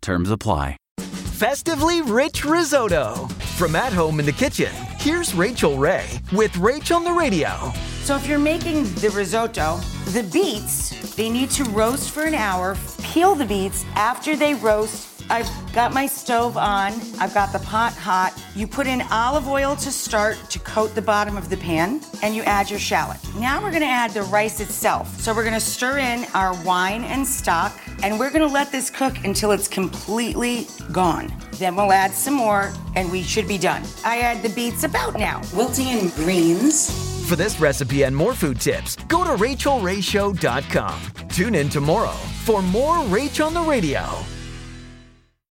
Terms apply. Festively rich risotto. From at home in the kitchen, here's Rachael Ray with Rach on the Radio. So if you're making the risotto, the beets, they need to roast for an hour. Peel the beets. After they roast, I've got my stove on. I've got the pot hot. You put in olive oil to start to coat the bottom of the pan, and you add your shallot. Now we're gonna add the rice itself. So we're gonna stir in our wine and stock, and we're gonna let this cook until it's completely gone. Then we'll add some more, and we should be done. I add the beets about now. Wilting in greens. For this recipe and more food tips, go to rachaelrayshow.com. Tune in tomorrow for more Rach on the Radio.